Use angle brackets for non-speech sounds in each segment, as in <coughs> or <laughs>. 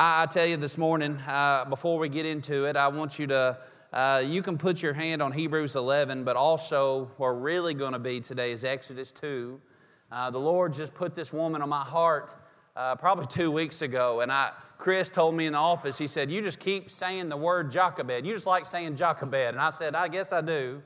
I, I tell you this morning, uh, before we get into it, I want you to, uh, you can put your hand on Hebrews 11, but also we're really going to be today is Exodus 2. Uh, the Lord just put this woman on my heart uh, probably <laughs> two weeks ago, and I, Chris told me in the office, he said, You just keep saying the word Jochebed. You just like saying Jochebed. And I said, I guess I do.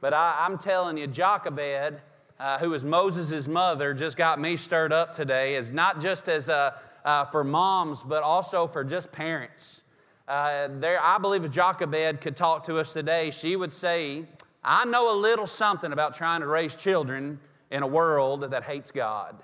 But I, am telling you, Jochebed, uh, who is Moses' mother, just got me stirred up today, is not just as a uh, for moms, but also for just parents. Uh, there, I believe if Jochebed could talk to us today, she would say, I know a little something about trying to raise children in a world that hates God.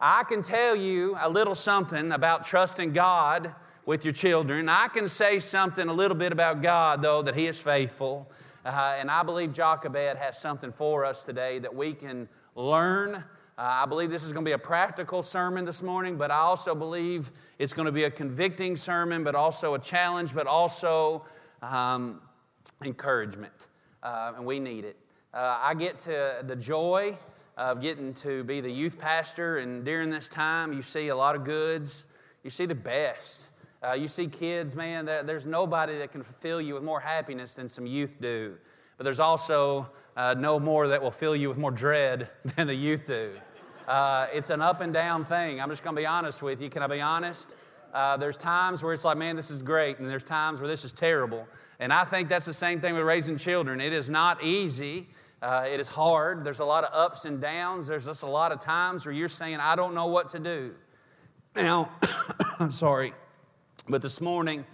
I can tell you a little something about trusting God with your children. I can say something a little bit about God, though, that He is faithful. Uh, and I believe Jochebed has something for us today that we can learn uh, I believe this is going to be a practical sermon this morning, but I also believe it's going to be a convicting sermon, but also a challenge, but also um, encouragement. Uh, and we need it. Uh, I get to the joy of getting to be the youth pastor, and during this time, you see a lot of goods. You see the best. Uh, you see kids, man, there's nobody that can fill you with more happiness than some youth do. But there's also uh, no more that will fill you with more dread <laughs> than the youth do. Uh, it's an up and down thing. I'm just going to be honest with you. Can I be honest? Uh, there's times where it's like, man, this is great, and there's times where this is terrible. And I think that's the same thing with raising children. It is not easy. Uh, it is hard. There's a lot of ups and downs. There's just a lot of times where you're saying, I don't know what to do. Now, <coughs> I'm sorry, but this morning,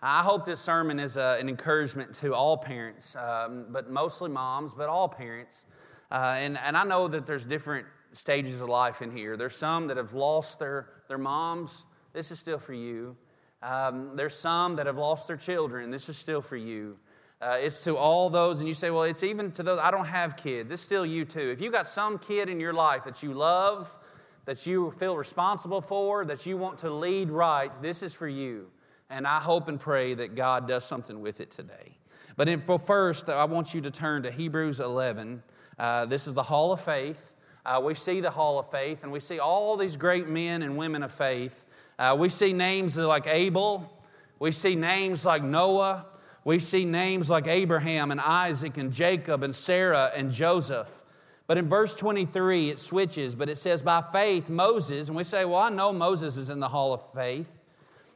I hope this sermon is uh, an encouragement to all parents, um, but mostly moms, but all parents. Uh, and, and I know that there's different stages of life in here. There's some that have lost their, their moms. This is still for you. Um, there's some that have lost their children. This is still for you. Uh, it's to all those, and you say, well, it's even to those, I don't have kids. It's still you too. If you got some kid in your life that you love, that you feel responsible for, that you want to lead right, this is for you. And I hope and pray that God does something with it today. But in, for first, I want you to turn to Hebrews 11. Uh, this is the Hall of Faith. Uh, we see the Hall of Faith and we see all these great men and women of faith. Uh, we see names like Abel, we see names like Noah, we see names like Abraham and Isaac and Jacob and Sarah and Joseph. But in verse 23, it switches, but it says, By faith, Moses, and we say, Well, I know Moses is in the Hall of Faith.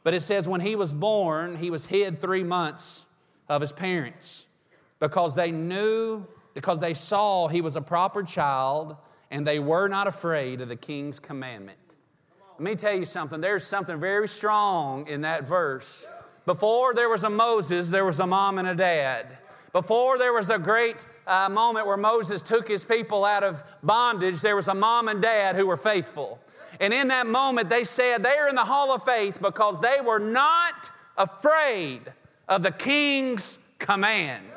But it says, When he was born, he was hid three months of his parents because they knew, because they saw he was a proper child and they were not afraid of the king's commandment. Let me tell you something, there's something very strong in that verse. Before there was a Moses, there was a mom and a dad. Before there was a great uh, moment where Moses took his people out of bondage, there was a mom and dad who were faithful. And in that moment, they said they are in the hall of faith because they were not afraid of the king's command.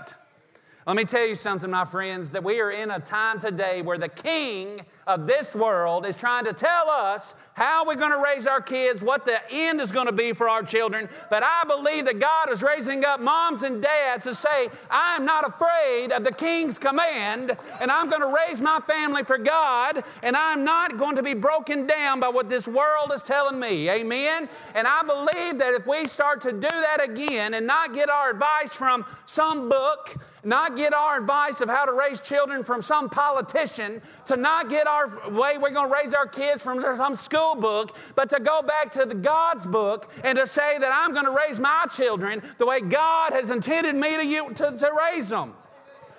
Let me tell you something, my friends, that we are in a time today where the king of this world is trying to tell us how we're going to raise our kids, what the end is going to be for our children. But I believe that God is raising up moms and dads to say, I am not afraid of the king's command, and I'm going to raise my family for God, and I'm not going to be broken down by what this world is telling me. Amen? And I believe that if we start to do that again and not get our advice from some book, not get our advice of how to raise children from some politician, to not get our way we're going to raise our kids from some school book, but to go back to the God's book and to say that I'm going to raise my children the way God has intended me to, to, to raise them.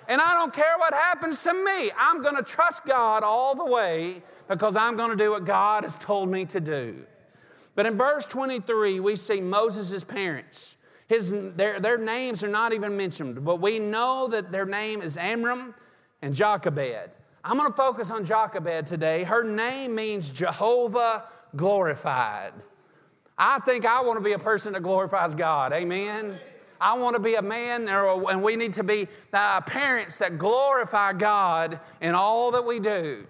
And I don't care what happens to me. I'm going to trust God all the way because I'm going to do what God has told me to do. But in verse 23, we see Moses' parents. His, their, their names are not even mentioned, but we know that their name is Amram and Jochebed. I'm going to focus on Jochebed today. Her name means Jehovah glorified. I think I want to be a person that glorifies God. Amen. I want to be a man, and we need to be uh, parents that glorify God in all that we do.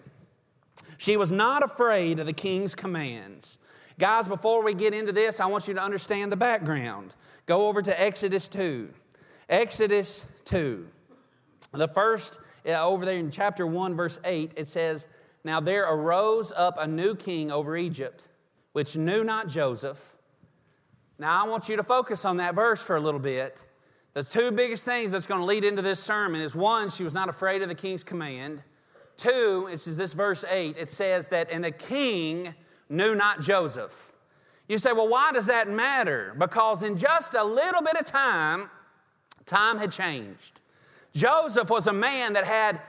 She was not afraid of the king's commands. Guys, before we get into this, I want you to understand the background. Go over to Exodus 2. Exodus 2. The first, over there in chapter 1, verse 8, it says, Now there arose up a new king over Egypt, which knew not Joseph. Now, I want you to focus on that verse for a little bit. The two biggest things that's going to lead into this sermon is one, she was not afraid of the king's command. Two, which is this verse 8, it says that, and the king knew not Joseph. You say, well, why does that matter? Because in just a little bit of time, time had changed. Joseph was a man that had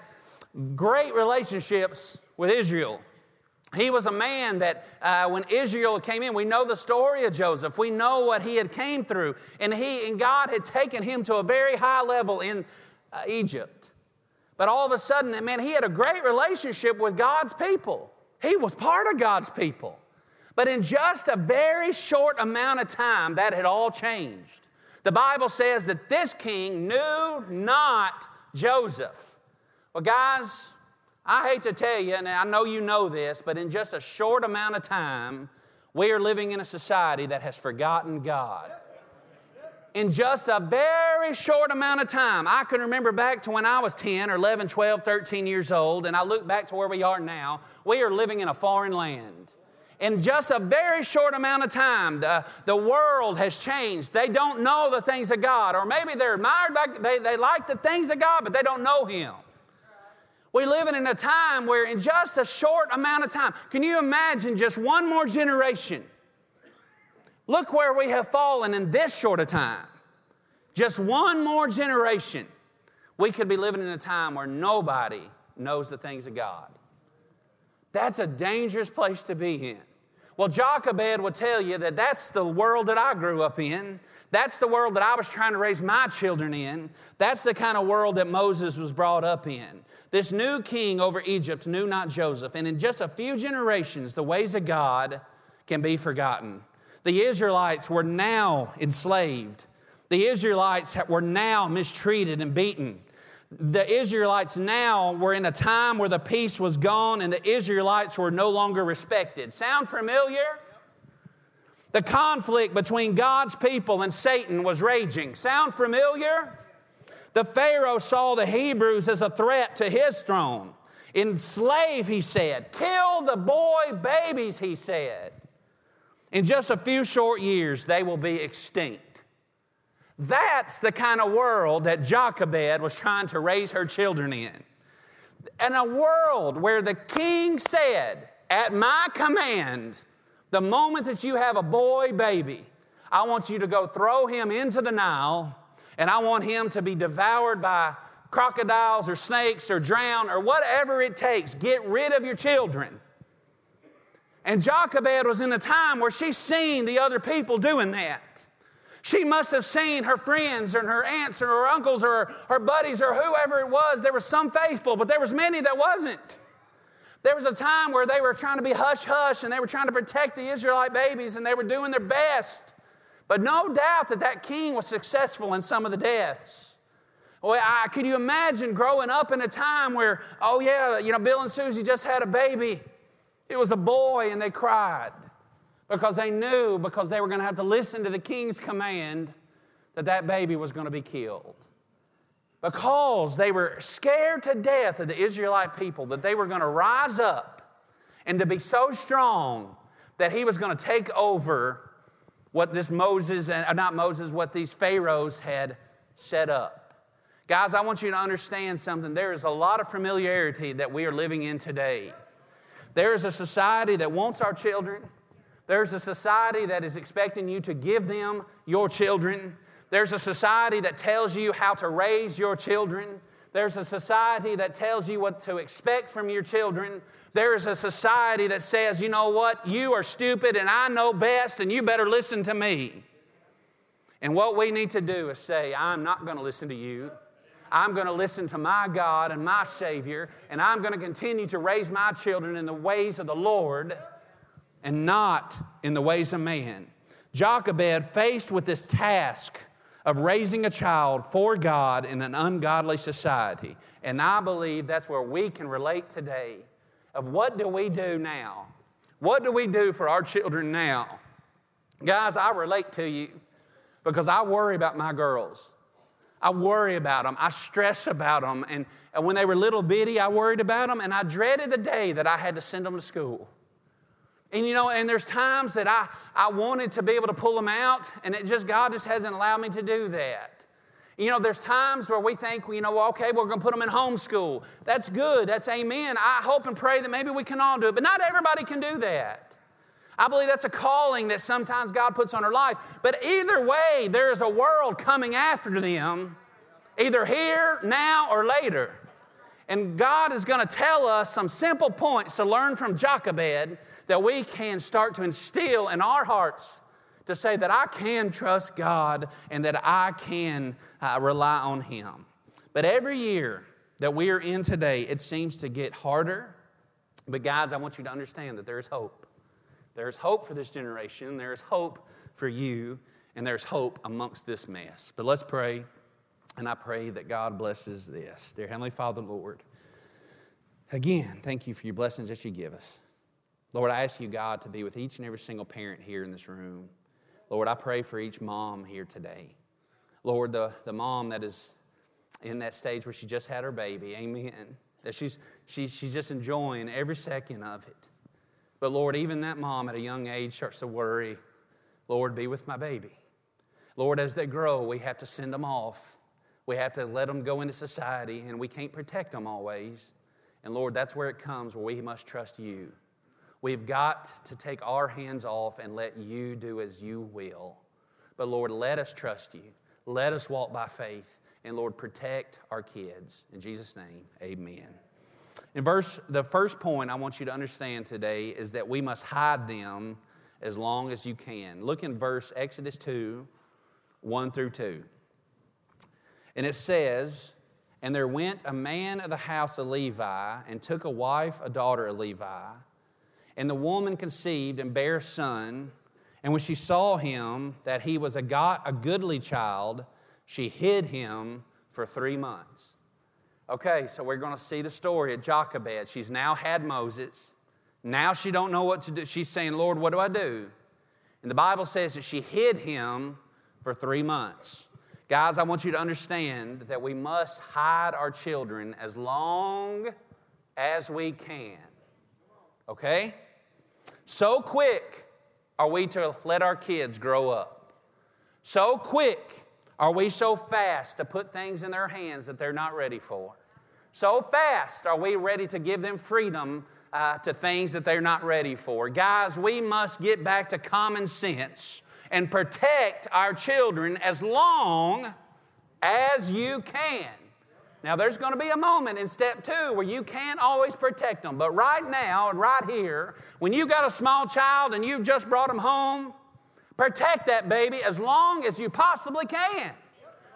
great relationships with Israel. He was a man that uh, when Israel came in, we know the story of Joseph. We know what he had came through, and he and God had taken him to a very high level in uh, Egypt. But all of a sudden, man, he had a great relationship with God's people. He was part of God's people. But in just a very short amount of time, that had all changed. The Bible says that this king knew not Joseph. Well, guys, I hate to tell you, and I know you know this, but in just a short amount of time, we are living in a society that has forgotten God. In just a very short amount of time, I can remember back to when I was 10 or 11, 12, 13 years old, and I look back to where we are now, we are living in a foreign land in just a very short amount of time, the, the world has changed. They don't know the things of God, or maybe they're admired by, they, they like the things of God, but they don't know Him. We live in a time where, in just a short amount of time, can you imagine just one more generation? Look where we have fallen in this short of time. Just one more generation, we could be living in a time where nobody knows the things of God. That's a dangerous place to be in. Well, Jochebed will tell you that that's the world that I grew up in. That's the world that I was trying to raise my children in. That's the kind of world that Moses was brought up in. This new king over Egypt knew not Joseph. And in just a few generations, the ways of God can be forgotten. The Israelites were now enslaved. The Israelites were now mistreated and beaten the Israelites now were in a time where the peace was gone and the Israelites were no longer respected. Sound familiar? The conflict between God's people and Satan was raging. Sound familiar? The Pharaoh saw the Hebrews as a threat to his throne. Enslave, he said. Kill the boy babies, he said. In just a few short years, they will be extinct. That's the kind of world that Jochebed was trying to raise her children in. In a world where the king said, At my command, the moment that you have a boy baby, I want you to go throw him into the Nile, and I want him to be devoured by crocodiles or snakes or drown or whatever it takes. Get rid of your children. And Jochebed was in a time where she's seen the other people doing that. She must have seen her friends and her aunts or her uncles or her buddies or whoever it was. There was some faithful, but there was many that wasn't. There was a time where they were trying to be hush hush and they were trying to protect the Israelite babies and they were doing their best. But no doubt that that king was successful in some of the deaths. Well, I, could you imagine growing up in a time where, oh yeah, you know, Bill and Susie just had a baby. It was a boy and they cried because they knew because they were going to have to listen to the king's command that that baby was going to be killed. Because they were scared to death of the Israelite people that they were going to rise up and to be so strong that he was going to take over what this Moses and uh, not Moses, what these pharaohs had set up. Guys, I want you to understand something. There is a lot of familiarity that we are living in today. There is a society that wants our children. There's a society that is expecting you to give them your children. There's a society that tells you how to raise your children. There's a society that tells you what to expect from your children. There is a society that says, you know what, you are stupid and I know best and you better listen to me. And what we need to do is say, I'm not going to listen to you. I'm going to listen to my God and my Savior, and I'm going to continue to raise my children in the ways of the Lord and not in the ways of man. Jochebed, faced with this task of raising a child for God in an ungodly society, and I believe that's where we can relate today of what do we do now? What do we do for our children now? Guys, I relate to you because I worry about my girls. I worry about them. I stress about them. And, and when they were little bitty, I worried about them. And I dreaded the day that I had to send them to school And you know, and there's times that I, I wanted to be able to pull them out, and it just, God just hasn't allowed me to do that. You know, there's times where we think, you know, okay, we're going to put them in homeschool. That's good. That's amen. I hope and pray that maybe we can all do it, but not everybody can do that. I believe that's a calling that sometimes God puts on our life. But either way, there is a world coming after them, either here, now, or later. And God is going to tell us some simple points to learn from Jochebed that we can start to instill in our hearts to say that I can trust God and that I can uh, rely on Him. But every year that we are in today, it seems to get harder. But, guys, I want you to understand that there is hope. There's hope for this generation, there's hope for you, and there's hope amongst this mess. But let's pray, and I pray that God blesses this. Dear Heavenly Father, Lord, again, thank you for your blessings that you give us. Lord, I ask you, God, to be with each and every single parent here in this room. Lord, I pray for each mom here today. Lord, the, the mom that is in that stage where she just had her baby, amen, that she's, she, she's just enjoying every second of it. But Lord, even that mom at a young age starts to worry, Lord, be with my baby. Lord, as they grow, we have to send them off. We have to let them go into society, and we can't protect them always. And Lord, that's where it comes where we must trust you. We've got to take our hands off and let you do as you will. But Lord, let us trust you. Let us walk by faith. And Lord, protect our kids. In Jesus' name, amen. In verse, the first point I want you to understand today is that we must hide them as long as you can. Look in verse Exodus 2, 1 through 2. And it says, And there went a man of the house of Levi and took a wife, a daughter of Levi. And the woman conceived and bare a son. And when she saw him, that he was a, God, a goodly child, she hid him for three months. Okay, so we're going to see the story of Jochebed. She's now had Moses. Now she don't know what to do. She's saying, Lord, what do I do? And the Bible says that she hid him for three months. Guys, I want you to understand that we must hide our children as long as we can. Okay? So quick are we to let our kids grow up. So quick are we so fast to put things in their hands that they're not ready for. So fast are we ready to give them freedom uh, to things that they're not ready for. Guys, we must get back to common sense and protect our children as long as you can. Now, there's going to be a moment in step two where you can't always protect them. But right now and right here, when you've got a small child and you've just brought them home, protect that baby as long as you possibly can.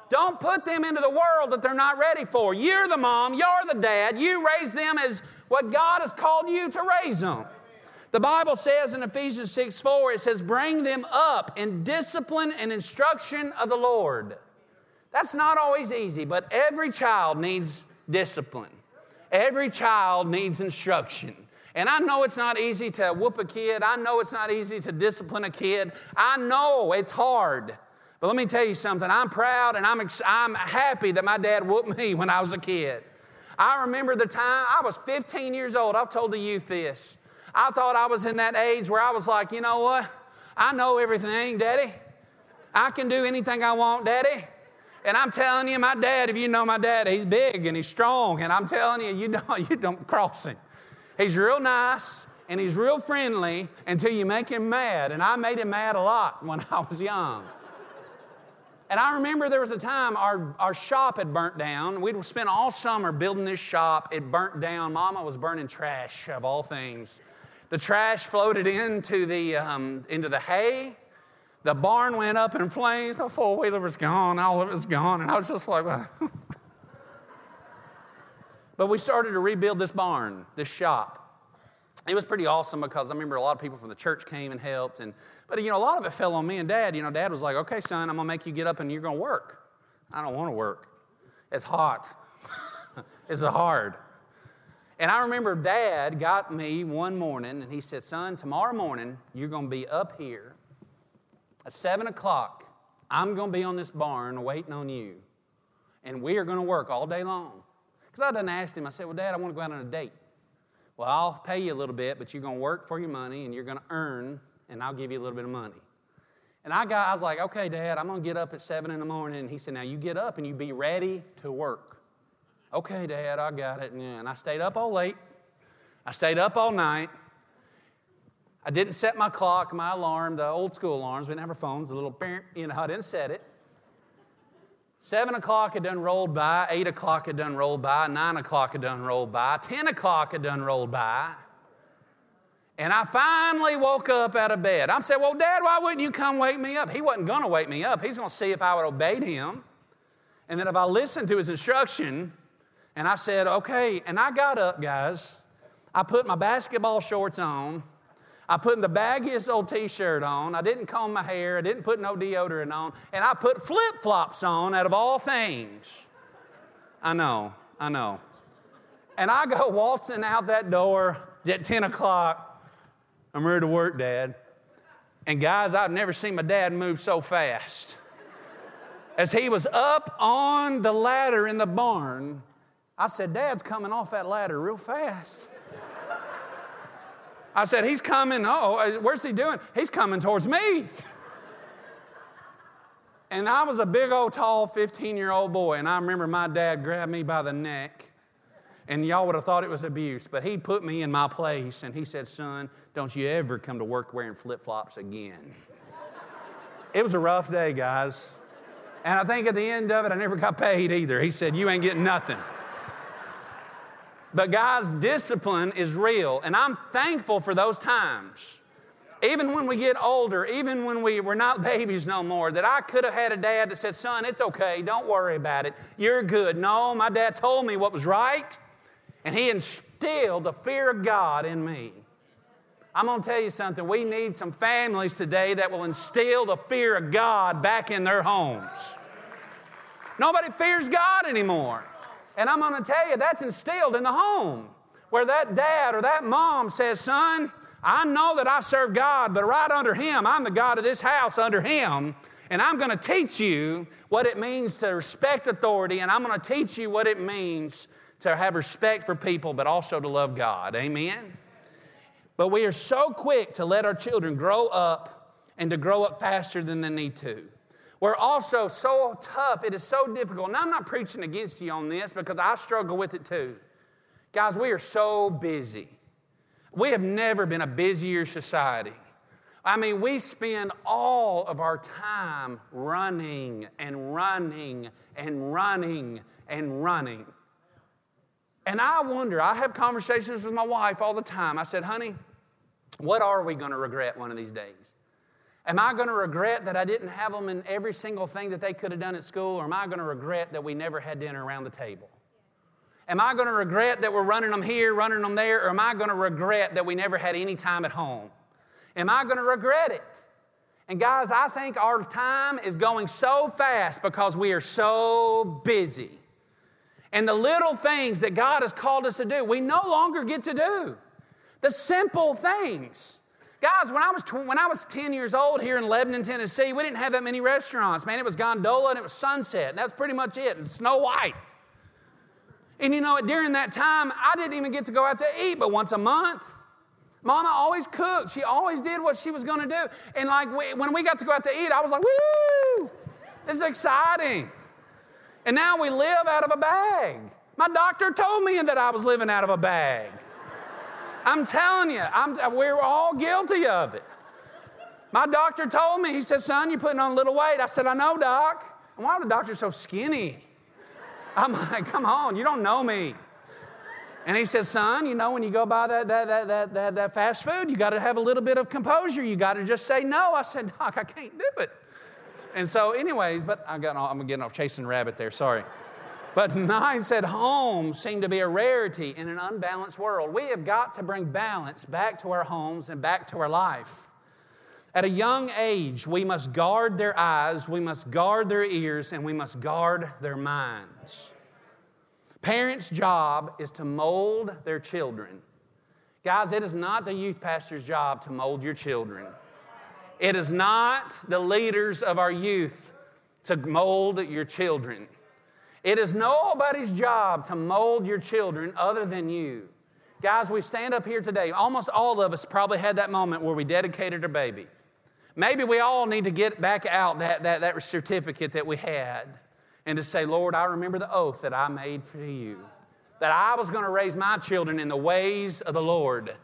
Don't put them into the world that they're not ready for. You're the mom, you're the dad. You raise them as what God has called you to raise them. The Bible says in Ephesians 6 4, it says, Bring them up in discipline and instruction of the Lord. That's not always easy, but every child needs discipline. Every child needs instruction. And I know it's not easy to whoop a kid. I know it's not easy to discipline a kid. I know it's hard. But let me tell you something. I'm proud and I'm, I'm happy that my dad whooped me <laughs> when I was a kid. I remember the time I was 15 years old. I've told the youth this. I thought I was in that age where I was like, you know what? I know everything, Daddy. I can do anything I want, Daddy. And I'm telling you, my dad, if you know my dad, he's big and he's strong. And I'm telling you, you <laughs> don't, you don't cross him. He's real nice and he's real friendly until you make him mad. And I made him mad a lot when <laughs> I was young. And I remember there was a time our, our shop had burnt down. We'd spent all summer building this shop. It burnt down. Mama was burning trash, of all things. The trash floated into the, um, into the hay the barn went up in flames. The four wheeler was gone. All of it was gone. And I was just like, <laughs> but we started to rebuild this barn, this shop. It was pretty awesome because I remember a lot of people from the church came and helped. And, but, you know, a lot of it fell on me and dad. You know, dad was like, okay, son, I'm going to make you get up and you're going to work. I don't want to work. It's hot. <laughs> it's hard. And I remember dad got me one morning and he said, son, tomorrow morning you're going to be up here at 7 o'clock, I'm going to be on this barn waiting on you. And we are going to work all day long. Because I done asked him, I said, Well, Dad, I want to go out on a date. Well, I'll pay you a little bit, but you're going to work for your money and you're going to earn, and I'll give you a little bit of money. And I got, I was like, okay, Dad, I'm going to get up at seven in the morning. And he said, now you get up and you be ready to work. Okay, Dad, I got it. And I stayed up all late. I stayed up all night. I didn't set my clock, my alarm, the old school alarms. We didn't have our phones, a little, you know, I didn't set it. Seven o'clock had done rolled by, eight o'clock had done rolled by, nine o'clock had done rolled by, ten o'clock had done rolled by. And I finally woke up out of bed. I'm saying, Well, Dad, why wouldn't you come wake me up? He wasn't to wake me up. He's to see if I would obeyed him. And then if I listened to his instruction, and I said, Okay. And I got up, guys. I put my basketball shorts on. I put the baggiest old t shirt on. I didn't comb my hair. I didn't put no deodorant on. And I put flip flops on out of all things. I know, I know. And I go <laughs> waltzing out that door at 10 o'clock. I'm ready to work, Dad. And guys, I've never seen my dad move so fast. As he was up on the ladder in the barn, I said, Dad's coming off that ladder real fast. I said, He's coming. Oh, where's he doing? He's coming towards me. <laughs> And I was a big old, tall 15 year old boy, and I remember my dad grabbed me by the neck. And y'all would have thought it was abuse, but he put me in my place and he said, Son, don't you ever come to work wearing flip flops again. <laughs> it was a rough day, guys. And I think at the end of it, I never got paid either. He said, You ain't getting nothing. But, guys, discipline is real, and I'm thankful for those times. Even when we get older, even when we, we're not <laughs> babies no more, that I could have had a dad that said, Son, it's okay, don't worry about it, you're good. No, my dad told me what was right, and he instilled the fear of God in me. I'm to tell you something. We need some families today that will instill the fear of God back in their homes. Nobody fears God anymore. And I'm going to tell you, that's instilled in the home where that dad or that mom says, Son, I know that I serve God, but right under Him, I'm the God of this house under Him. And I'm going to teach you what it means to respect authority, and I'm going to teach you what it means to have respect for people, but also to love God. Amen? But we are so quick to let our children grow up and to grow up faster than they need to. We're also so tough, it is so difficult. And I'm not preaching against you on this because I struggle with it too. Guys, we are so busy. We have never been a busier society. I mean, we spend all of our time running and running and running and running. And I wonder, I have conversations with my wife all the time. I said, honey, what are we going to regret one of these days? Am I going to regret that I didn't have them in every single thing that they could have done at school, or am I going to regret that we never had dinner around the table? Am I going to regret that we're running them here, running them there, or am I going to regret that we never had any time at home? Am I going to regret it? And guys, I think our time is going so fast because we are so busy. And the little things that God has called us to do, we no longer get to do. The simple things. Guys, when I was tw- when I was 10 years old here in Lebanon, Tennessee, we didn't have that many restaurants. Man, it was Gondola and it was Sunset. And that's pretty much it. And Snow White. And you know, during that time, I didn't even get to go out to eat but once a month. Mama always cooked. She always did what she was going to do. And like we, when we got to go out to eat, I was like, woo, this is exciting. And now we live out of a bag. My doctor told me that I was living out of a bag. I'm telling you, I'm, we're all guilty of it. My doctor told me, he said, Son, you're putting on a little weight. I said, I know, doc. And why are the doctors so skinny? I'm <laughs> like, Come on, you don't know me. And he said, Son, you know, when you go buy that, that, that, that, that, that fast food, you got to have a little bit of composure. You got to just say no. I said, Doc, I can't do it. And so, anyways, but I got, I'm getting off chasing rabbit there, sorry. But <laughs> nights at home seem to be a rarity in an unbalanced world. We have got to bring balance back to our homes and back to our life. At a young age, we must guard their eyes, we must guard their ears, and we must guard their minds. Parents' job is to mold their children. Guys, it is not the youth pastor's job to mold your children. It is not the leaders of our youth to mold your children. It is nobody's job to mold your children other than you. Guys, we stand up here today. Almost all of us probably had that moment where we dedicated a baby. Maybe we all need to get back out that, that, that certificate that we had and to say, Lord, I remember the oath that I made for you, that I was going to raise my children in the ways of the Lord.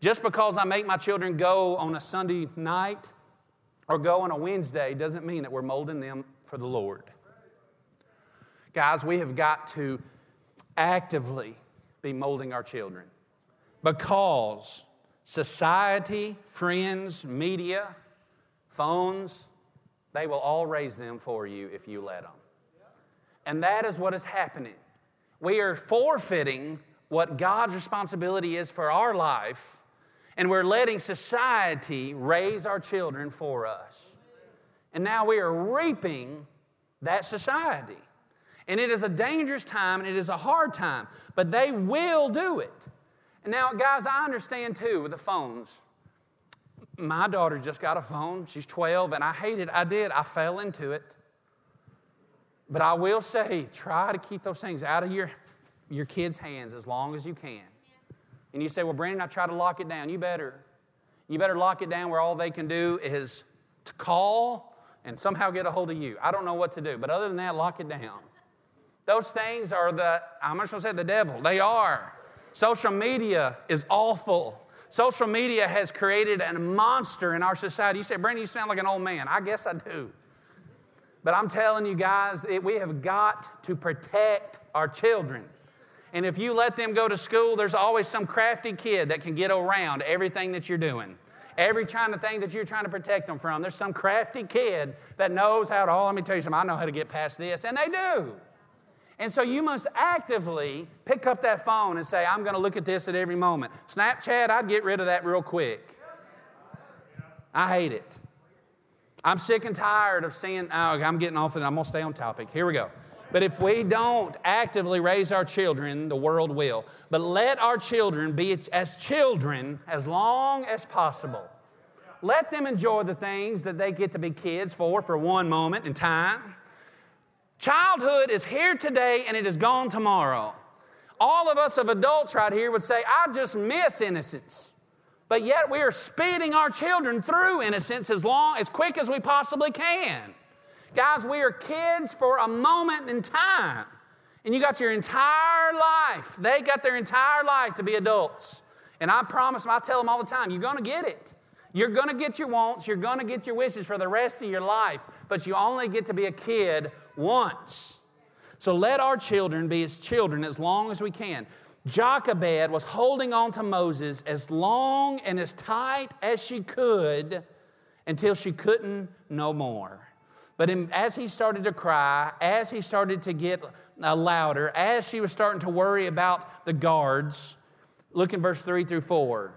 Just because I make my children go on a Sunday night or go on a Wednesday doesn't mean that we're molding them for the Lord. Guys, we have got to actively be molding our children because society, friends, media, phones, they will all raise them for you if you let them. And that is what is happening. We are forfeiting what God's responsibility is for our life, and we're letting society raise our children for us. And now we are reaping that society. And it is a dangerous time and it is a hard time, but they will do it. And now, guys, I understand too with the phones. My daughter just got a phone. She's 12, and I hate it. I did. I fell into it. But I will say, try to keep those things out of your, your kids' hands as long as you can. And you say, Well, Brandon, I try to lock it down. You better. You better lock it down where all they can do is to call and somehow get a hold of you. I don't know what to do, but other than that, lock it down. Those things are the, I'm just gonna say the devil. They are. Social media is awful. Social media has created a monster in our society. You say, Brandon, you sound like an old man. I guess I do. But I'm telling you guys, it, we have got to protect our children. And if you let them go to school, there's always some crafty kid that can get around everything that you're doing. Every kind of thing that you're trying to protect them from, there's some crafty kid that knows how to, oh, let me tell you something, I know how to get past this. And they do. And so you must actively pick up that phone and say, I'm going to look at this at every moment. Snapchat, I'd get rid of that real quick. I hate it. I'm sick and tired of seeing, oh, I'm getting off it, I'm going to stay on topic. Here we go. But if we don't actively raise our children, the world will. But let our children be as children as long as possible. Let them enjoy the things that they get to be kids for for one moment in time. Childhood is here today and it is gone tomorrow. All of us of adults right here would say, I just miss innocence. But yet we are speeding our children through innocence as long, as quick as we possibly can. Guys, we are kids for a moment in time. And you got your entire life. They got their entire life to be adults. And I promise them, I tell them all the time, you're gonna get it. You're gonna get your wants, you're gonna get your wishes for the rest of your life, but you only get to be a kid once. So let our children be his children as long as we can. Jochebed was holding on to Moses as long and as tight as she could until she couldn't no more. But in, as he started to cry, as he started to get uh, louder, as she was starting to worry about the guards, look in verse 3 through 4.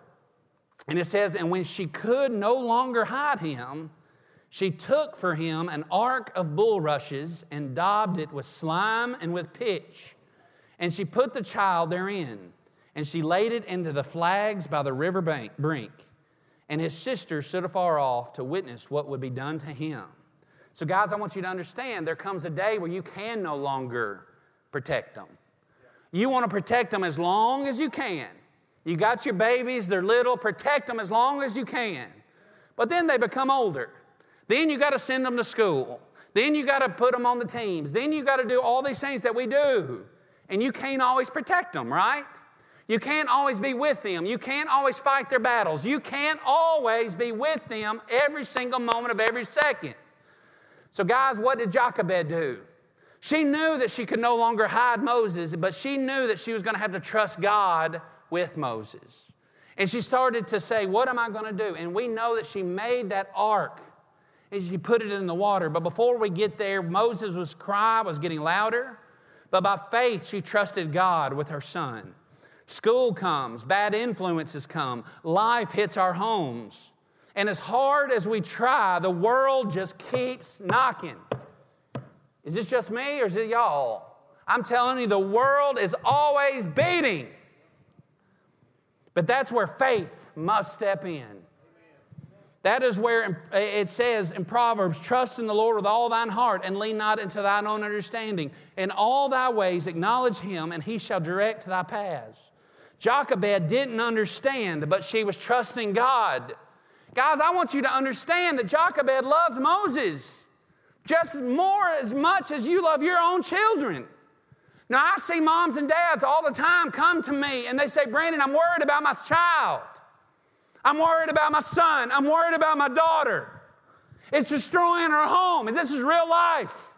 And it says, And when she could no longer hide him, she took for him an ark of bulrushes and daubed it with slime and with pitch. And she put the child therein, and she laid it into the flags by the river bank, brink. And his sister stood afar off to witness what would be done to him. So, guys, I want you to understand there comes a day where you can no longer protect them. You want to protect them as long as you can. You got your babies, they're little, protect them as long as you can. But then they become older. Then you got to send them to school. Then you got to put them on the teams. Then you got to do all these things that we do. And you can't always protect them, right? You can't always be with them. You can't always fight their battles. You can't always be with them every single moment of every second. So, guys, what did Jochebed do? She knew that she could no longer hide Moses, but she knew that she was going to have to trust God with Moses. And she started to say, What am I going to do? And we know that she made that ark and she put it in the water. But before we get there, Moses' was cry was getting louder. But by faith, she trusted God with her son. School comes, bad influences come, life hits our homes. And as hard as we try, the world just keeps knocking. Is this just me or is it y'all? I'm telling you, the world is always beating. But that's where faith must step in. That is where eh, it says in Proverbs, trust in the Lord with all thine heart and lean not into thine own understanding. In all thy ways acknowledge him, and he shall direct thy paths. Jochebed didn't understand, but she was trusting God. Guys, I want you to understand that Jochebed loved Moses just more as much as you love your own children. Now, I see moms and dads all the time come to me and they say, Brandon, I'm worried about my child. I'm worried about my son. I'm worried about my daughter. It's destroying our home, and this is real life.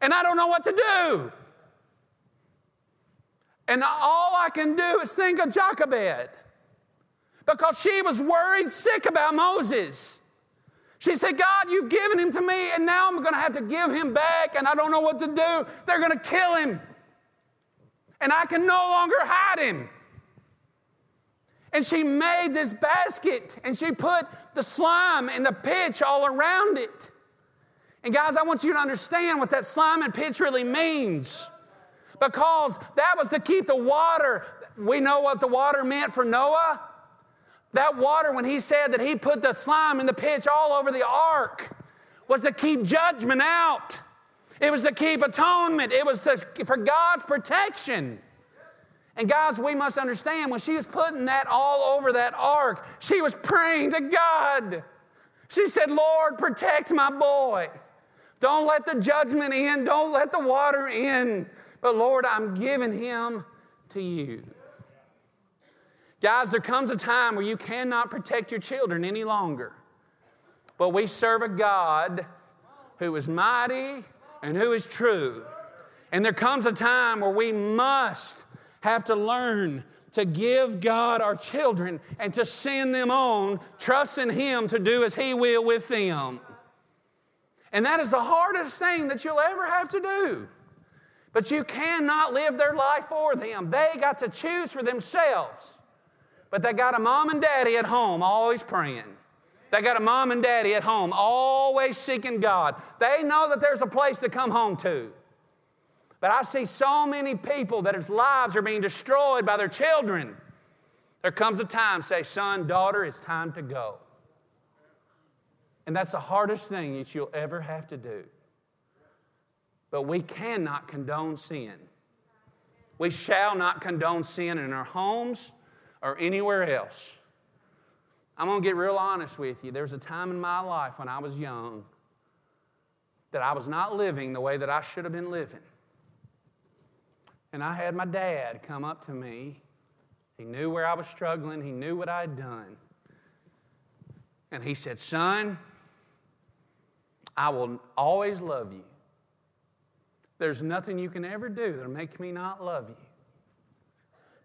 And I don't know what to do. And all I can do is think of Jochebed because she was worried sick about Moses. She said, God, you've given him to me, and now I'm going to have to give him back, and I don't know what to do. They're going to kill him, and I can no longer hide him. And she made this basket and she put the slime and the pitch all around it. And guys, I want you to understand what that slime and pitch really means. Because that was to keep the water. We know what the water meant for Noah. That water, when he said that he put the slime and the pitch all over the ark, was to keep judgment out. It was to keep atonement. It was to, for God's protection. And guys, we must understand when she was putting that all over that ark, she was praying to God. She said, Lord, protect my boy. Don't let the judgment in, don't let the water in. But Lord, I'm giving him to you. Guys, there comes a time where you cannot protect your children any longer. But we serve a God who is mighty and who is true. And there comes a time where we must have to learn to give God our children and to send them on, trusting Him to do as He will with them. And that is the hardest thing that you'll ever have to do. But you cannot live their life for them. They got to choose for themselves. But they got a mom and daddy at home always praying. They got a mom and daddy at home always seeking God. They know that there's a place to come home to. But I see so many people that its lives are being destroyed by their children. There comes a time, say, son, daughter, it's time to go. And that's the hardest thing that you'll ever have to do. But we cannot condone sin. We shall not condone sin in our homes or anywhere else. I'm going to get real honest with you. There was a time in my life when I was young that I was not living the way that I should have been living. And I had my dad come up to me. He knew where I was struggling, he knew what I had done. And he said, Son, I will always love you. There's nothing you can ever do that'll make me not love you.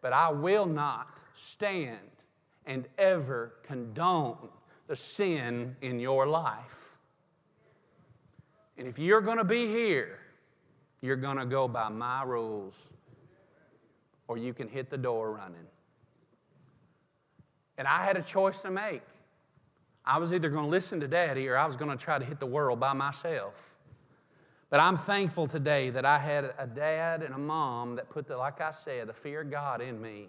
But I will not stand and ever condone the sin in your life. And if you're going to be here, you're going to go by my rules or you can hit the door running. And I had a choice to make. I was either going to listen to daddy or I was going to try to hit the world by myself. But I'm thankful today that I had a dad and a mom that put the, like I said, the fear of God in me,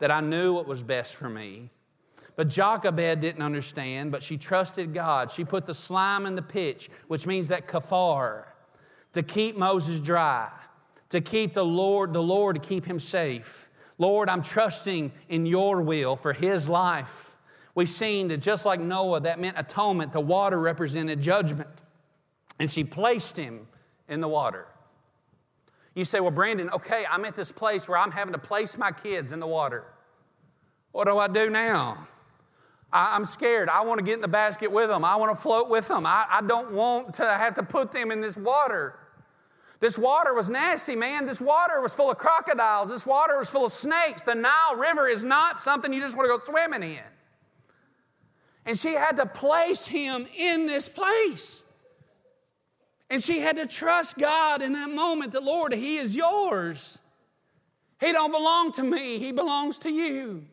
that I knew what was best for me. But Jochebed didn't understand, but she trusted God. She put the slime in the pitch, which means that kafar, to keep Moses dry to keep the Lord, the Lord to keep him safe. Lord, I'm trusting in your will for his life. We've seen that just like Noah, that meant atonement. The water represented judgment. And she placed him in the water. You say, Well, Brandon, okay, I'm at this place where I'm having to place my kids in the water. What do I do now? I, am scared. I want to get in the basket with them. I want to float with them. I, I don't want to have to put them in this water. This water was nasty, man. This water was full of crocodiles. This water was full of snakes. The Nile River is not something you just want to go swimming in. And she had to place him in this place. And she had to trust God in that moment The Lord, He is yours. He don't belong to me, He belongs to you.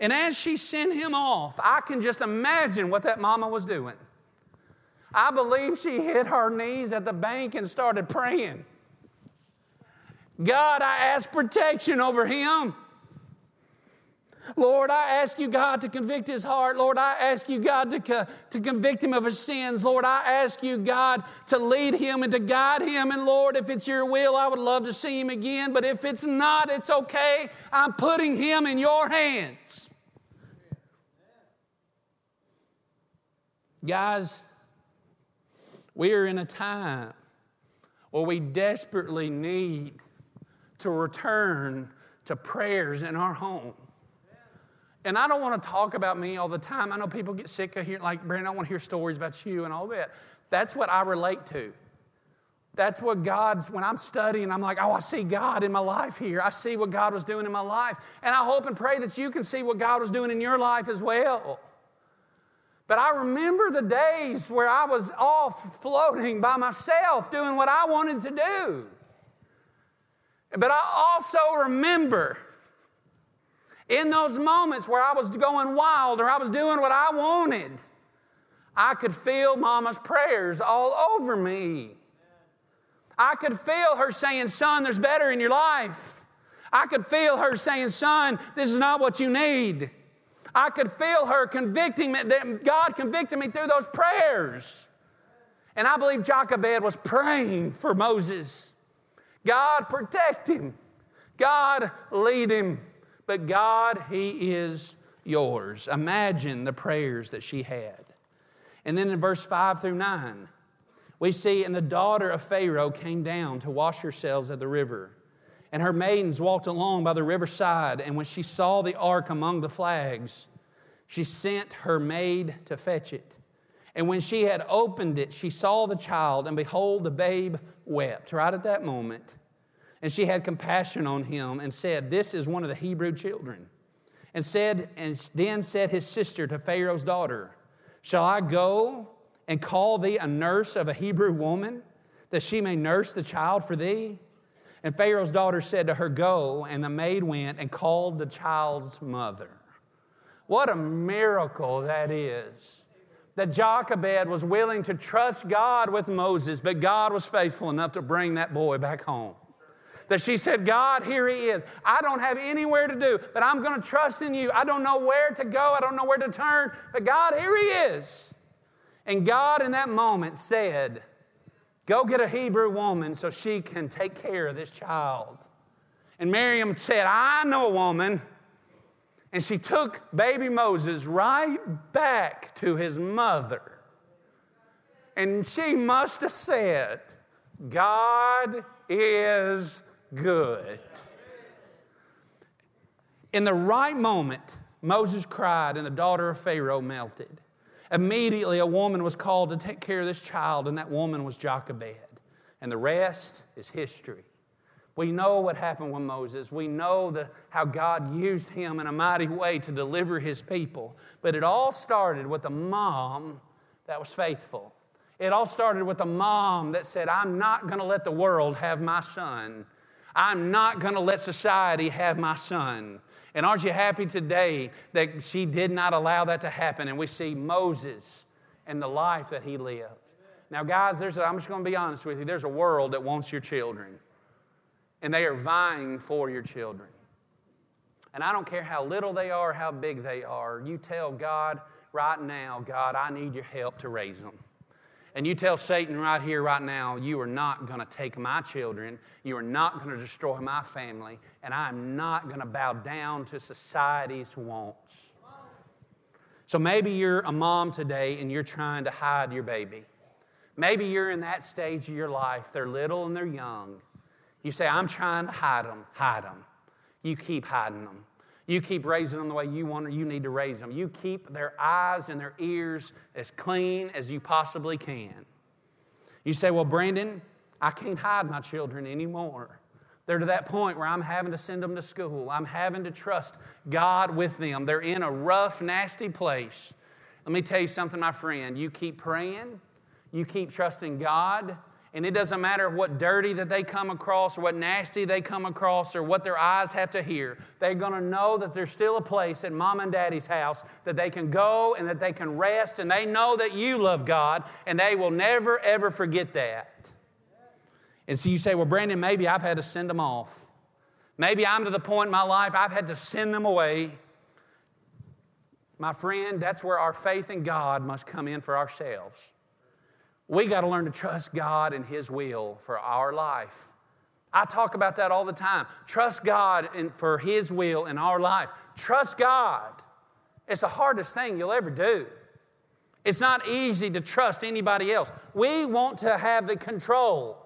And as she sent him off, I can just imagine what that mama was doing. I believe she hit her knees at the bank and started praying. God, I ask protection over him. Lord, I ask you, God, to convict his heart. Lord, I ask you, God, to, co- to convict him of his sins. Lord, I ask you, God, to lead him and to guide him. And Lord, if it's your will, I would love to see him again. But if it's not, it's okay. I'm putting him in your hands. Guys, we are in a time where we desperately need to return to prayers in our home. And I don't want to talk about me all the time. I know people get sick of hearing, like, Brandon, I want to hear stories about you and all that. That's what I relate to. That's what God's, when I'm studying, I'm like, oh, I see God in my life here. I see what God was doing in my life. And I hope and pray that you can see what God was doing in your life as well. But I remember the days where I was off floating by myself doing what I wanted to do. But I also remember in those moments where I was going wild or I was doing what I wanted, I could feel Mama's prayers all over me. I could feel her saying, Son, there's better in your life. I could feel her saying, Son, this is not what you need. I could feel her convicting me, that God convicted me through those prayers. And I believe Jochebed was praying for Moses. God protect him. God lead him. But God, He is yours. Imagine the prayers that she had. And then in verse 5 through 9, we see, and the daughter of Pharaoh came down to wash herself at the river. And her maidens walked along by the riverside, and when she saw the ark among the flags, she sent her maid to fetch it. And when she had opened it, she saw the child, and behold, the babe wept right at that moment. And she had compassion on him and said, This is one of the Hebrew children. And said, and then said his sister to Pharaoh's daughter, Shall I go and call thee a nurse of a Hebrew woman, that she may nurse the child for thee? And Pharaoh's daughter said to her, Go. And the maid went and called the child's mother. What a miracle that is. That Jochebed was willing to trust God with Moses, but God was faithful enough to bring that boy back home. That she said, God, here he is. I don't have anywhere to do, but I'm going to trust in you. I don't know where to go, I don't know where to turn, but God, here he is. And God, in that moment, said, Go get a Hebrew woman so she can take care of this child. And Miriam said, I know a woman. And she took baby Moses right back to his mother. And she must have said, God is good. In the right moment, Moses cried, and the daughter of Pharaoh melted. Immediately, a woman was called to take care of this child, and that woman was Jochebed. And the rest is history. We know what happened with Moses. We know the, how God used him in a mighty way to deliver his people. But it all started with a mom that was faithful. It all started with a mom that said, I'm not going to let the world have my son. I'm not going to let society have my son. And aren't you happy today that she did not allow that to happen? And we see Moses and the life that he lived. Now, guys, there's a, I'm just going to be honest with you. There's a world that wants your children, and they are vying for your children. And I don't care how little they are, how big they are. You tell God right now, God, I need your help to raise them. And you tell Satan right here, right now, you are not going to take my children. You are not going to destroy my family. And I'm not going to bow down to society's wants. So maybe you're a mom today and you're trying to hide your baby. Maybe you're in that stage of your life. They're little and they're young. You say, I'm trying to hide them. Hide them. You keep hiding them. You keep raising them the way you want or you need to raise them. You keep their eyes and their ears as clean as you possibly can. You say, Well, Brandon, I can't hide my children anymore. They're to that point where I'm having to send them to school. I'm having to trust God with them. They're in a rough, nasty place. Let me tell you something, my friend. You keep praying, you keep trusting God, and it doesn't matter what dirty that they come across or what nasty they come across or what their eyes have to hear. They're going to know that there's still a place at mom and daddy's house that they can go and that they can rest. And they know that you love God and they will never, ever forget that. And so you say, well, Brandon, maybe I've had to send them off. Maybe I'm to the point in my life I've had to send them away. my friend, that's where our faith in God must come in for ourselves. We got to learn to trust God and His will for our life. I talk about that all the time. Trust God for His will in our life. Trust God. It's the hardest thing you'll ever do. It's not easy to trust anybody else. We want to have the control.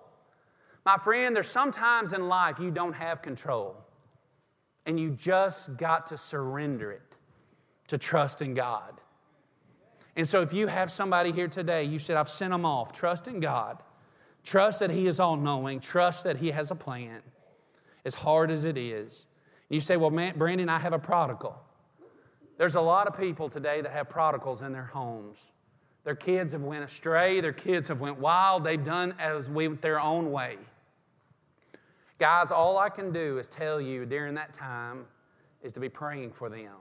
My friend, there's sometimes in life you don't have control, and you just got to surrender it to trust in God. And so, if you have somebody here today, you said, I've sent them off, trust in God, trust that He is all knowing, trust that He has a plan, as hard as it is. You say, Well, man, Brandon, I have a prodigal. There's a lot of people today that have prodigals in their homes. Their kids have went astray, their kids have went wild, they've done as went their own way. Guys, all I can do is tell you during that time is to be praying for them,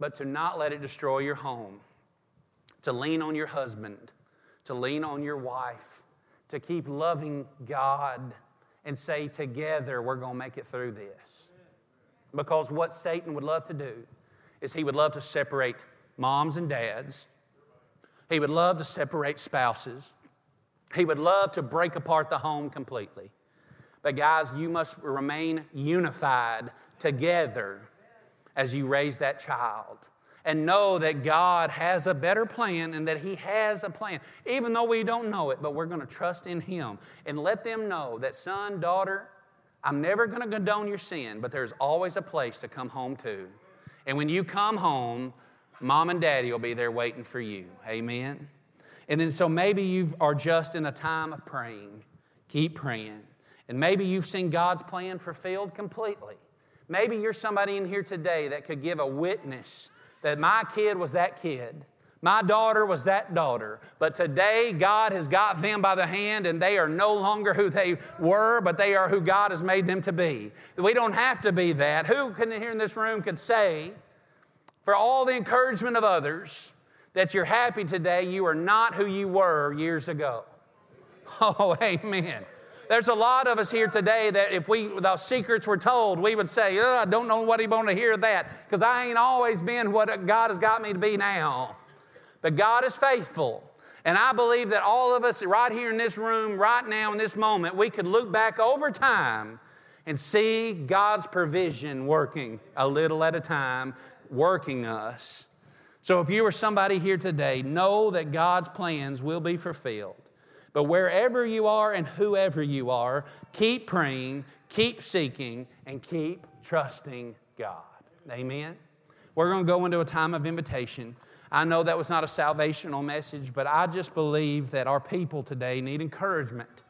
but to not let it destroy your home, to lean on your husband, to lean on your wife, to keep loving God and say, Together, we're going to make it through this. Because what Satan would love to do is he would love to separate moms and dads, he would love to separate spouses, he would love to break apart the home completely. But, guys, you must remain unified together as you raise that child. And know that God has a better plan and that He has a plan, even though we don't know it, but we're going to trust in Him. And let them know that, son, daughter, I'm never going to condone your sin, but there's always a place to come home to. And when you come home, mom and daddy will be there waiting for you. Amen. And then, so maybe you are just in a time of praying. Keep praying. And maybe you've seen God's plan fulfilled completely. Maybe you're somebody in here today that could give a witness that my kid was that kid. My daughter was that daughter. But today, God has got them by the hand, and they are no longer who they were, but they are who God has made them to be. We don't have to be that. Who can here in this room could say, for all the encouragement of others, that you're happy today, you are not who you were years ago? <laughs> Oh, amen. There's a lot of us here today that if we the secrets were told, we would say, I don't know what he want to hear that because I ain't always been what God has got me to be now. But God is faithful. And I believe that all of us right here in this room, right now in this moment, we could look back over time and see God's provision working a little at a time, working us. So if you are somebody here today, know that God's plans will be fulfilled. But wherever you are and whoever you are, keep praying, keep seeking, and keep trusting God. Amen. We're going to go into a time of invitation. I know that was not a salvational message, but I just believe that our people today need encouragement.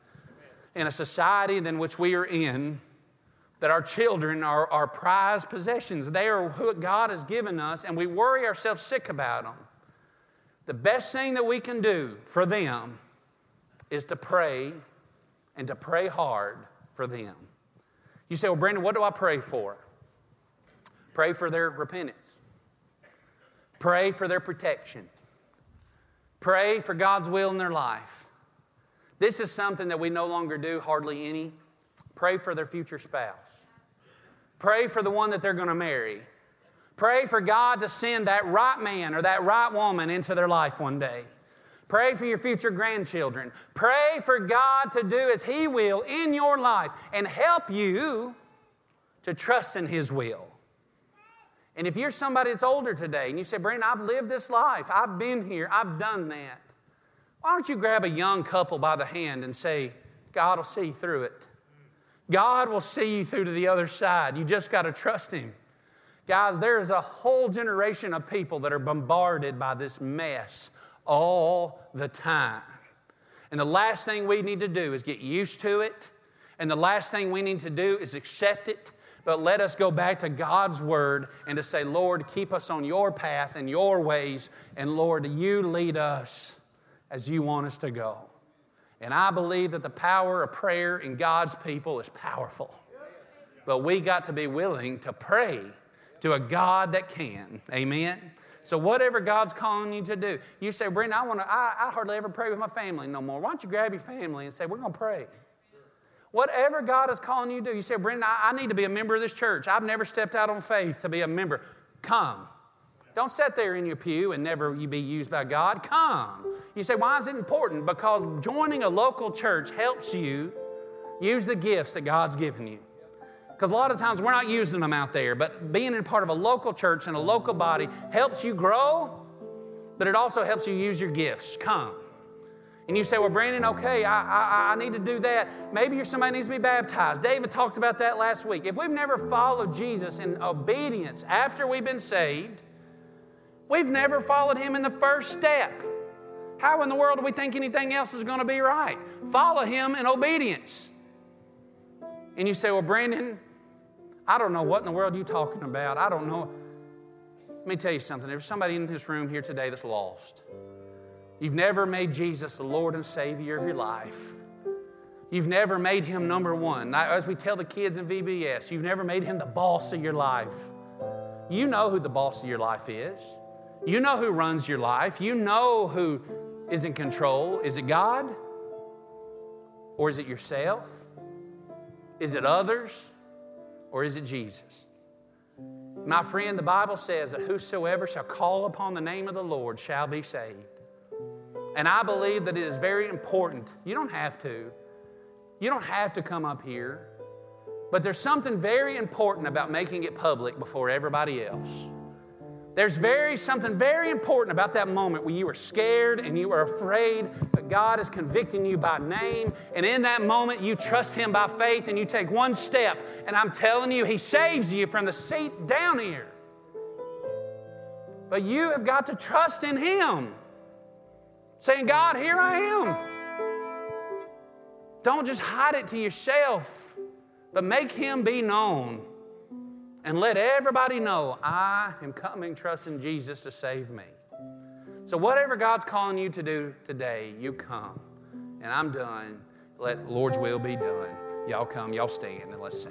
In a society in which we are in, that our children are our prized possessions. They are what God has given us, and we worry ourselves sick about them. The best thing that we can do for them is to pray and to pray hard for them. You say, Well, Brandon, what do I pray for? Pray for their repentance, pray for their protection, pray for God's will in their life. This is something that we no longer do hardly any. Pray for their future spouse. Pray for the one that they're going to marry. Pray for God to send that right man or that right woman into their life one day. Pray for your future grandchildren. Pray for God to do as He will in your life and help you to trust in His will. And if you're somebody that's older today and you say, Brandon, I've lived this life, I've been here, I've done that, why don't you grab a young couple by the hand and say, God will see you through it? God will see you through to the other side. You just got to trust Him. Guys, there is a whole generation of people that are bombarded by this mess all the time. And the last thing we need to do is get used to it. And the last thing we need to do is accept it. But let us go back to God's word and to say, Lord, keep us on your path and your ways. And Lord, you lead us as you want us to go. And I believe that the power of prayer in God's people is powerful. But we got to be willing to pray to a God that can. Amen. So whatever God's calling you to do, you say, Brandon, I want to. I, I hardly ever pray with my family no more. Why don't you grab your family and say, we're going to pray. Whatever God is calling you to do, you say, Brandon, I, I need to be a member of this church. I've never stepped out on faith to be a member. Come. Don't sit there in your pew and never you be used by God. Come. You say, why is it important? Because joining a local church helps you use the gifts that God's given you. Because a lot of times we're not using them out there, but being in part of a local church and a local body helps you grow, but it also helps you use your gifts. Come. And you say, Well, Brandon, okay, I, I, I need to do that. Maybe you're somebody needs to be baptized. David talked about that last week. If we've never followed Jesus in obedience after we've been saved, we've never followed him in the first step. How in the world do we think anything else is going to be right? Follow him in obedience. And you say, Well, Brandon, I don't know what in the world you're talking about. I don't know. Let me tell you something. There's somebody in this room here today that's lost. You've never made Jesus the Lord and Savior of your life. You've never made him number one. As we tell the kids in VBS, you've never made him the boss of your life. You know who the boss of your life is. You know who runs your life. You know who is in control. Is it God? Or is it yourself? Is it others? Or is it Jesus? My friend, the Bible says that whosoever shall call upon the name of the Lord shall be saved. And I believe that it is very important. You don't have to. You don't have to come up here. But there's something very important about making it public before everybody else. There's very something very important about that moment where you were scared and you were afraid, but God is convicting you by name. And in that moment, you trust Him by faith and you take one step. And I'm telling you, He saves you from the seat down here. But you have got to trust in Him saying, God, here I am. Don't just hide it to yourself, but make Him be known and let everybody know I am coming trusting Jesus to save me. So, whatever God's calling you to do today, you come. And I'm done. Let Lord's will be done. Y'all come, y'all stand, and let's sing.